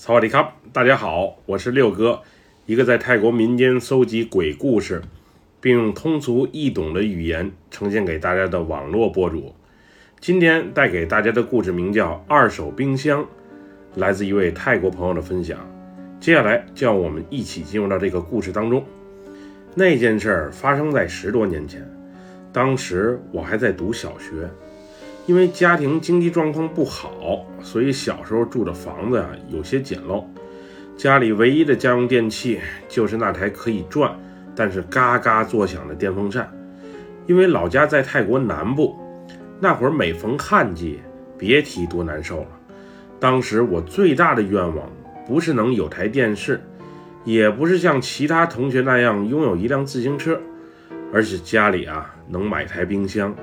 萨瓦迪卡，大家好，我是六哥，一个在泰国民间搜集鬼故事，并用通俗易懂的语言呈现给大家的网络博主。今天带给大家的故事名叫《二手冰箱》，来自一位泰国朋友的分享。接下来就让我们一起进入到这个故事当中。那件事儿发生在十多年前，当时我还在读小学。因为家庭经济状况不好，所以小时候住的房子啊有些简陋。家里唯一的家用电器就是那台可以转，但是嘎嘎作响的电风扇。因为老家在泰国南部，那会儿每逢旱季，别提多难受了。当时我最大的愿望不是能有台电视，也不是像其他同学那样拥有一辆自行车，而是家里啊能买台冰箱。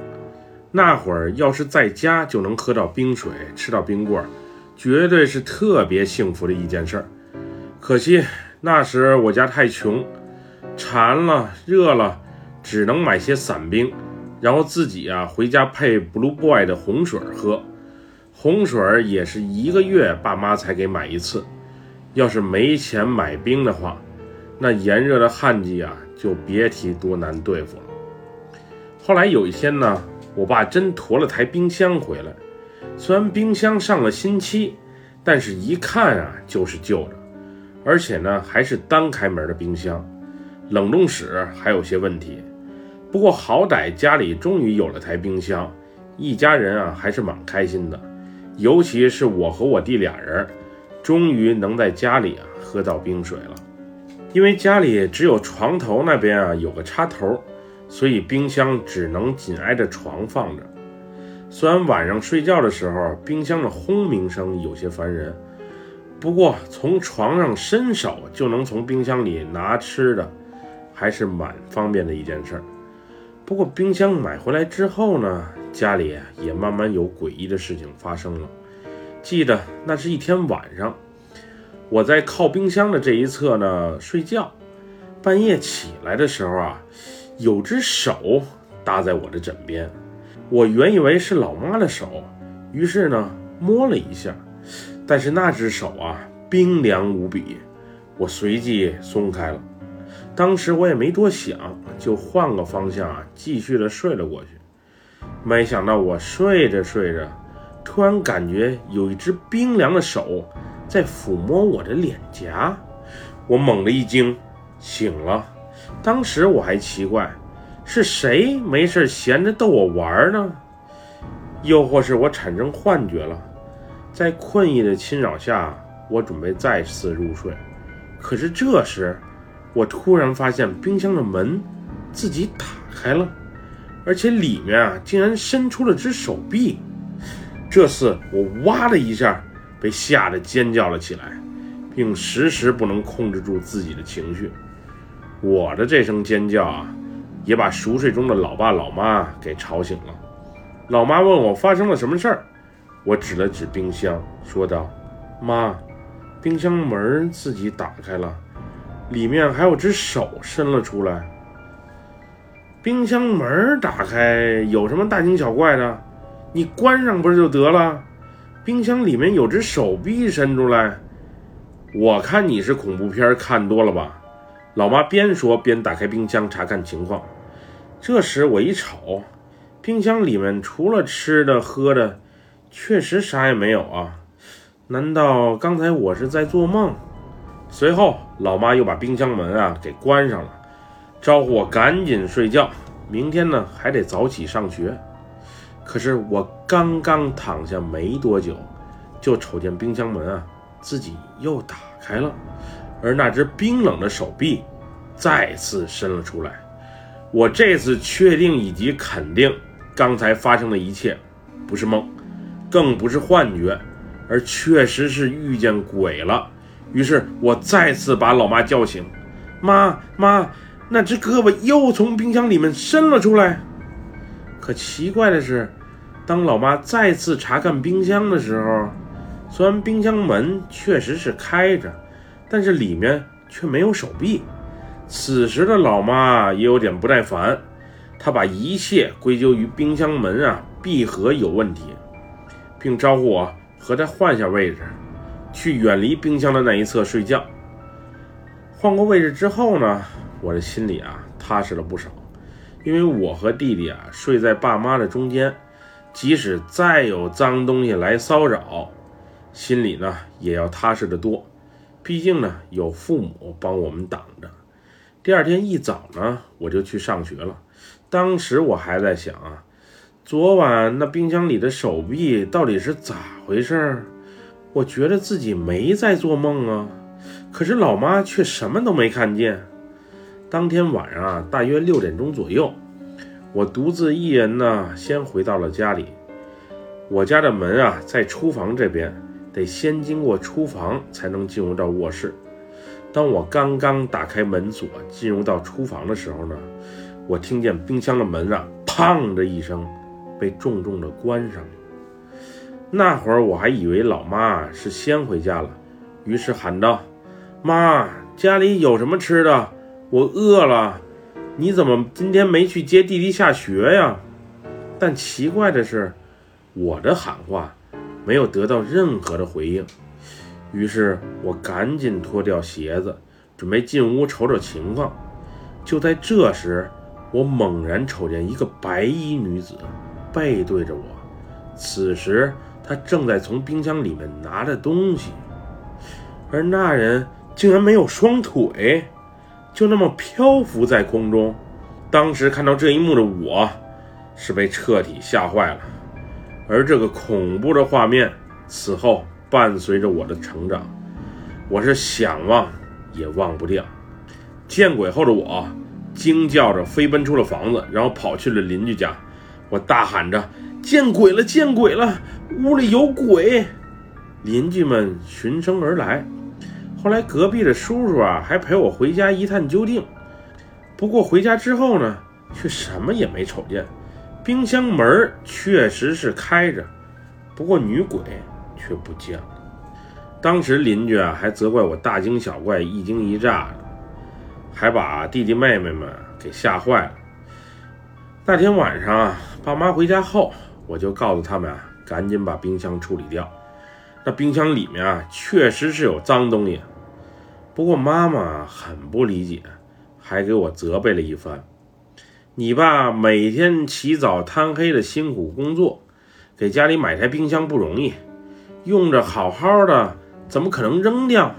那会儿要是在家就能喝到冰水，吃到冰棍儿，绝对是特别幸福的一件事儿。可惜那时我家太穷，馋了热了，只能买些散冰，然后自己啊回家配 Blue Boy 的红水喝。红水也是一个月爸妈才给买一次。要是没钱买冰的话，那炎热的旱季啊就别提多难对付了。后来有一天呢。我爸真驮了台冰箱回来，虽然冰箱上了新漆，但是一看啊就是旧的，而且呢还是单开门的冰箱，冷冻室还有些问题。不过好歹家里终于有了台冰箱，一家人啊还是蛮开心的，尤其是我和我弟俩人，终于能在家里啊喝到冰水了。因为家里只有床头那边啊有个插头。所以冰箱只能紧挨着床放着。虽然晚上睡觉的时候冰箱的轰鸣声有些烦人，不过从床上伸手就能从冰箱里拿吃的，还是蛮方便的一件事儿。不过冰箱买回来之后呢，家里也慢慢有诡异的事情发生了。记得那是一天晚上，我在靠冰箱的这一侧呢睡觉，半夜起来的时候啊。有只手搭在我的枕边，我原以为是老妈的手，于是呢摸了一下，但是那只手啊冰凉无比，我随即松开了。当时我也没多想，就换个方向啊继续的睡了过去。没想到我睡着睡着，突然感觉有一只冰凉的手在抚摸我的脸颊，我猛地一惊，醒了。当时我还奇怪，是谁没事闲着逗我玩呢？又或是我产生幻觉了？在困意的侵扰下，我准备再次入睡。可是这时，我突然发现冰箱的门自己打开了，而且里面啊竟然伸出了只手臂。这次我哇的一下被吓得尖叫了起来，并时时不能控制住自己的情绪。我的这声尖叫啊，也把熟睡中的老爸老妈给吵醒了。老妈问我发生了什么事儿，我指了指冰箱，说道：“妈，冰箱门自己打开了，里面还有只手伸了出来。冰箱门打开有什么大惊小怪的？你关上不是就得了？冰箱里面有只手臂伸出来，我看你是恐怖片看多了吧？”老妈边说边打开冰箱查看情况。这时我一瞅，冰箱里面除了吃的喝的，确实啥也没有啊！难道刚才我是在做梦？随后，老妈又把冰箱门啊给关上了，招呼我赶紧睡觉，明天呢还得早起上学。可是我刚刚躺下没多久，就瞅见冰箱门啊自己又打开了。而那只冰冷的手臂再次伸了出来，我这次确定以及肯定，刚才发生的一切不是梦，更不是幻觉，而确实是遇见鬼了。于是我再次把老妈叫醒：“妈妈，那只胳膊又从冰箱里面伸了出来。”可奇怪的是，当老妈再次查看冰箱的时候，虽然冰箱门确实是开着。但是里面却没有手臂。此时的老妈也有点不耐烦，她把一切归咎于冰箱门啊闭合有问题，并招呼我和她换下位置。去远离冰箱的那一侧睡觉。换过位置之后呢，我的心里啊踏实了不少，因为我和弟弟啊睡在爸妈的中间，即使再有脏东西来骚扰，心里呢也要踏实的多。毕竟呢有父母帮我们挡着。第二天一早呢，我就去上学了。当时我还在想啊，昨晚那冰箱里的手臂到底是咋回事儿？我觉得自己没在做梦啊。可是老妈却什么都没看见。当天晚上啊，大约六点钟左右，我独自一人呢，先回到了家里。我家的门啊，在厨房这边，得先经过厨房才能进入到卧室。当我刚刚打开门锁，进入到厨房的时候呢，我听见冰箱的门啊，砰的一声，被重重的关上了。那会儿我还以为老妈是先回家了，于是喊道。妈，家里有什么吃的？我饿了。你怎么今天没去接弟弟下学呀？但奇怪的是，我的喊话没有得到任何的回应。于是我赶紧脱掉鞋子，准备进屋瞅瞅情况。就在这时，我猛然瞅见一个白衣女子背对着我，此时她正在从冰箱里面拿着东西，而那人。竟然没有双腿，就那么漂浮在空中。当时看到这一幕的我，是被彻底吓坏了。而这个恐怖的画面，此后伴随着我的成长，我是想忘也忘不掉。见鬼后的我，惊叫着飞奔出了房子，然后跑去了邻居家。我大喊着：“见鬼了！见鬼了！屋里有鬼！”邻居们循声而来。后来隔壁的叔叔啊，还陪我回家一探究竟。不过回家之后呢，却什么也没瞅见。冰箱门确实是开着，不过女鬼却不见了。当时邻居啊，还责怪我大惊小怪、一惊一乍的，还把弟弟妹妹们给吓坏了。那天晚上啊，爸妈回家后，我就告诉他们啊，赶紧把冰箱处理掉。那冰箱里面啊，确实是有脏东西。不过妈妈很不理解，还给我责备了一番。你爸每天起早贪黑的辛苦工作，给家里买台冰箱不容易，用着好好的，怎么可能扔掉？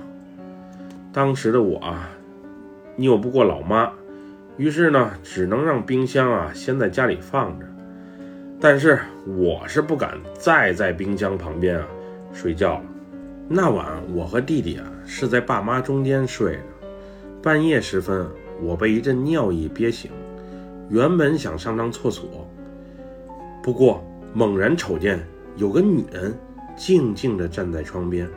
当时的我啊，拗不过老妈，于是呢，只能让冰箱啊先在家里放着。但是我是不敢再在冰箱旁边啊睡觉了。那晚我和弟弟啊。是在爸妈中间睡的，半夜时分，我被一阵尿意憋醒，原本想上趟厕所，不过猛然瞅见有个女人静静地站在窗边，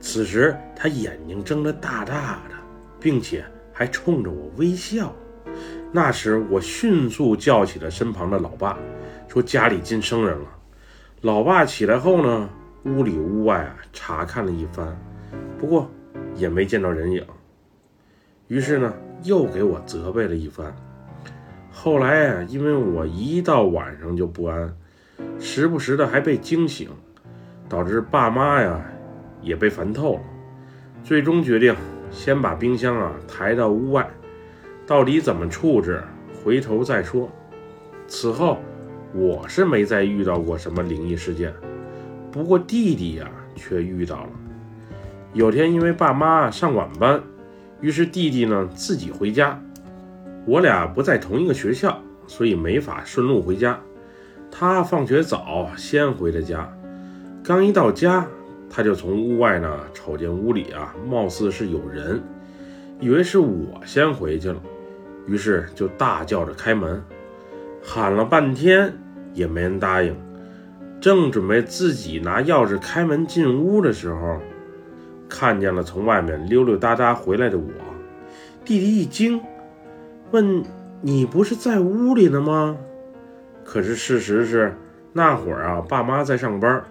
此时他眼睛睁得大大的，并且还冲着我微笑。那时我迅速叫起了身旁的老爸，说家里进生人了。老爸起来后呢，屋里屋外啊查看了一番。不过也没见到人影，于是呢又给我责备了一番。后来啊，因为我一到晚上就不安，时不时的还被惊醒，导致爸妈呀也被烦透了。最终决定先把冰箱啊抬到屋外，到底怎么处置，回头再说。此后我是没再遇到过什么灵异事件，不过弟弟呀却遇到了。有天，因为爸妈上晚班，于是弟弟呢自己回家。我俩不在同一个学校，所以没法顺路回家。他放学早，先回的家。刚一到家，他就从屋外呢瞅见屋里啊，貌似是有人，以为是我先回去了，于是就大叫着开门，喊了半天也没人答应。正准备自己拿钥匙开门进屋的时候，看见了从外面溜溜达达回来的我，弟弟一惊，问：“你不是在屋里呢吗？”可是事实是，那会儿啊，爸妈在上班，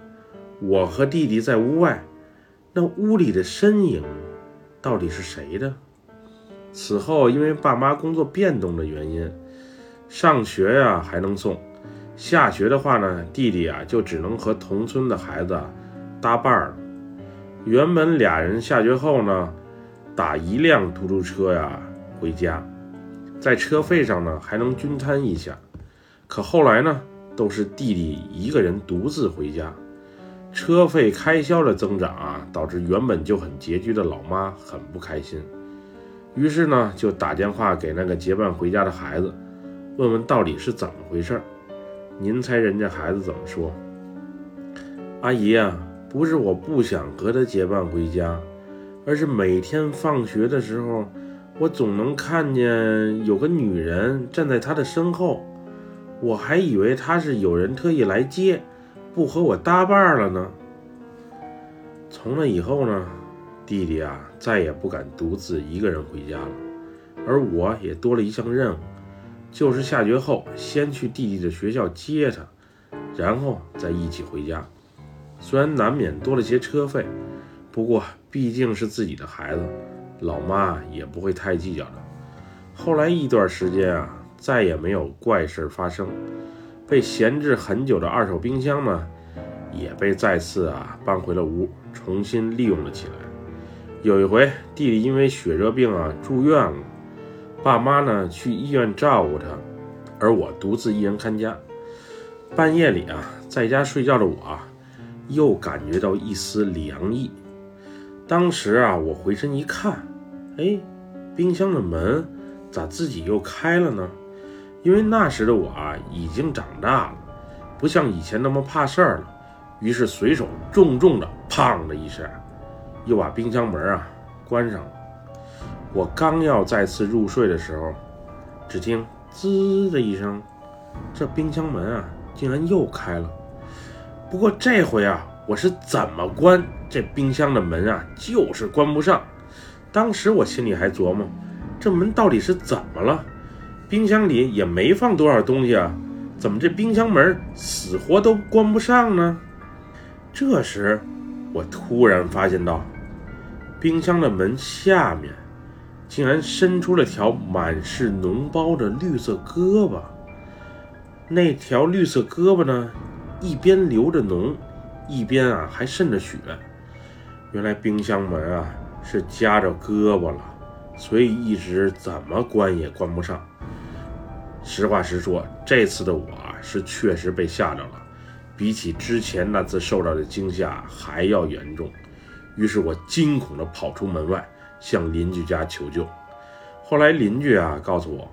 我和弟弟在屋外。那屋里的身影，到底是谁的？此后，因为爸妈工作变动的原因，上学呀还能送，下学的话呢，弟弟啊就只能和同村的孩子搭伴儿。原本俩人下学后呢，打一辆出租车呀回家，在车费上呢还能均摊一下。可后来呢，都是弟弟一个人独自回家，车费开销的增长啊，导致原本就很拮据的老妈很不开心。于是呢，就打电话给那个结伴回家的孩子，问问到底是怎么回事。您猜人家孩子怎么说？阿姨呀，不是我不想和他结伴回家，而是每天放学的时候，我总能看见有个女人站在他的身后。我还以为他是有人特意来接，不和我搭伴了呢。从那以后呢，弟弟啊再也不敢独自一个人回家了，而我也多了一项任务，就是下学后先去弟弟的学校接他，然后再一起回家。虽然难免多了些车费，不过毕竟是自己的孩子，老妈也不会太计较的。后来一段时间啊。再也没有怪事发生，被闲置很久的二手冰箱呢，也被再次啊搬回了屋，重新利用了起来。有一回，弟弟因为血热病啊住院了，爸妈呢去医院照顾他，而我独自一人看家。半夜里啊，在家睡觉的我啊，又感觉到一丝凉意。当时啊，我回身一看，哎，冰箱的门咋自己又开了呢？因为那时的我啊已经长大了，不像以前那么怕事儿了，于是随手重重的“砰”的一声，又把冰箱门啊关上了。我刚要再次入睡的时候，只听“滋”的一声，这冰箱门啊竟然又开了。不过这回啊，我是怎么关这冰箱的门啊，就是关不上。当时我心里还琢磨，这门到底是怎么了？冰箱里也没放多少东西啊，怎么这冰箱门死活都关不上呢？这时，我突然发现到，冰箱的门下面竟然伸出了条满是脓包的绿色胳膊。那条绿色胳膊呢，一边流着脓，一边啊还渗着血。原来冰箱门啊是夹着胳膊了，所以一直怎么关也关不上。实话实说，这次的我是确实被吓着了，比起之前那次受到的惊吓还要严重。于是我惊恐地跑出门外，向邻居家求救。后来邻居啊告诉我，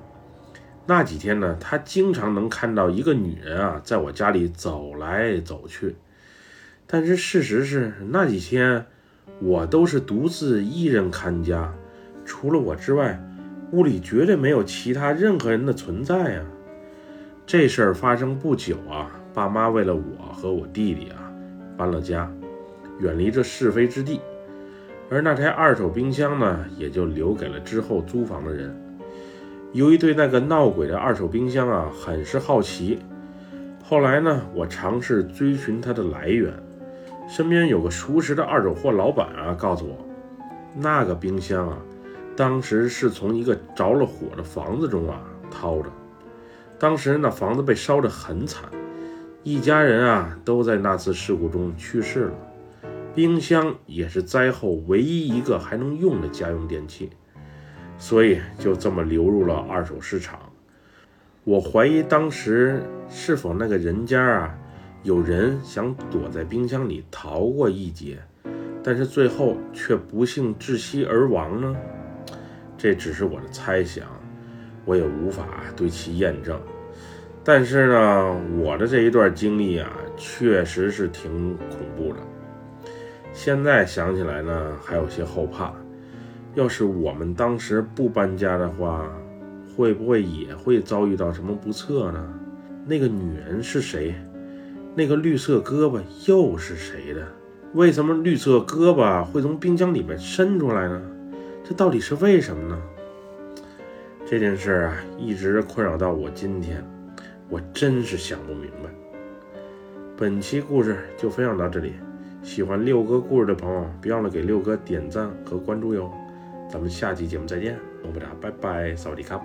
那几天呢，他经常能看到一个女人啊在我家里走来走去。但是事实是，那几天我都是独自一人看家，除了我之外。屋里绝对没有其他任何人的存在啊！这事儿发生不久啊，爸妈为了我和我弟弟啊，搬了家，远离这是非之地。而那台二手冰箱呢，也就留给了之后租房的人。由于对那个闹鬼的二手冰箱啊，很是好奇，后来呢，我尝试追寻它的来源。身边有个熟识的二手货老板啊，告诉我，那个冰箱啊。当时是从一个着了火的房子中啊掏的，当时那房子被烧得很惨，一家人啊都在那次事故中去世了，冰箱也是灾后唯一一个还能用的家用电器，所以就这么流入了二手市场。我怀疑当时是否那个人家啊有人想躲在冰箱里逃过一劫，但是最后却不幸窒息而亡呢？这只是我的猜想，我也无法对其验证。但是呢，我的这一段经历啊，确实是挺恐怖的。现在想起来呢，还有些后怕。要是我们当时不搬家的话，会不会也会遭遇到什么不测呢？那个女人是谁？那个绿色胳膊又是谁的？为什么绿色胳膊会从冰箱里面伸出来呢？这到底是为什么呢？这件事啊，一直困扰到我今天，我真是想不明白。本期故事就分享到这里，喜欢六哥故事的朋友，别忘了给六哥点赞和关注哟。咱们下期节目再见，么么哒，拜拜，萨瓦迪卡。